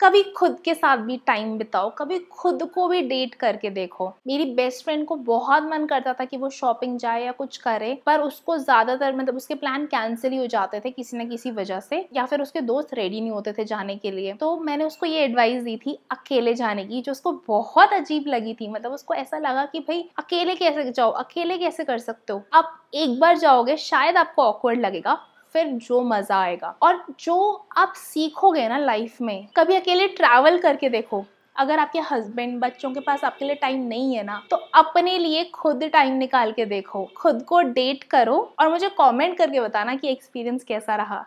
कभी खुद के साथ भी टाइम बिताओ, कभी खुद को भी डेट करके देखो। मेरी बेस्ट फ्रेंड को बहुत मन करता था कि वो शॉपिंग जाए या कुछ करे, पर उसको ज़्यादातर मतलब उसके प्लान कैंसिल ही हो जाते थे किसी न किसी वजह से, या फिर उसके दोस्त रेडी नहीं होते थे जाने के लिए। तो मैंने उसको ये एडवाइस दी थी अकेले जाने की, जो उसको बहुत अजीब लगी थी। मतलब उसको ऐसा लगा कि भाई, अकेले कैसे जाओ, अकेले कैसे कर सकते हो? आप एक बार जाओगे, शायद आपको ऑकवर्ड लगेगा। फिर जो मज़ा आएगा। और जो आप सीखोगे ना लाइफ में, कभी अकेले ट्रैवल करके देखो, अगर आपके हस्बैंड बच्चों के पास आपके लिए टाइम नहीं है ना तो अपने लिए खुद टाइम निकाल के देखो, खुद को डेट करो और मुझे कमेंट करके बताना कि एक्सपीरियंस कैसा रहा।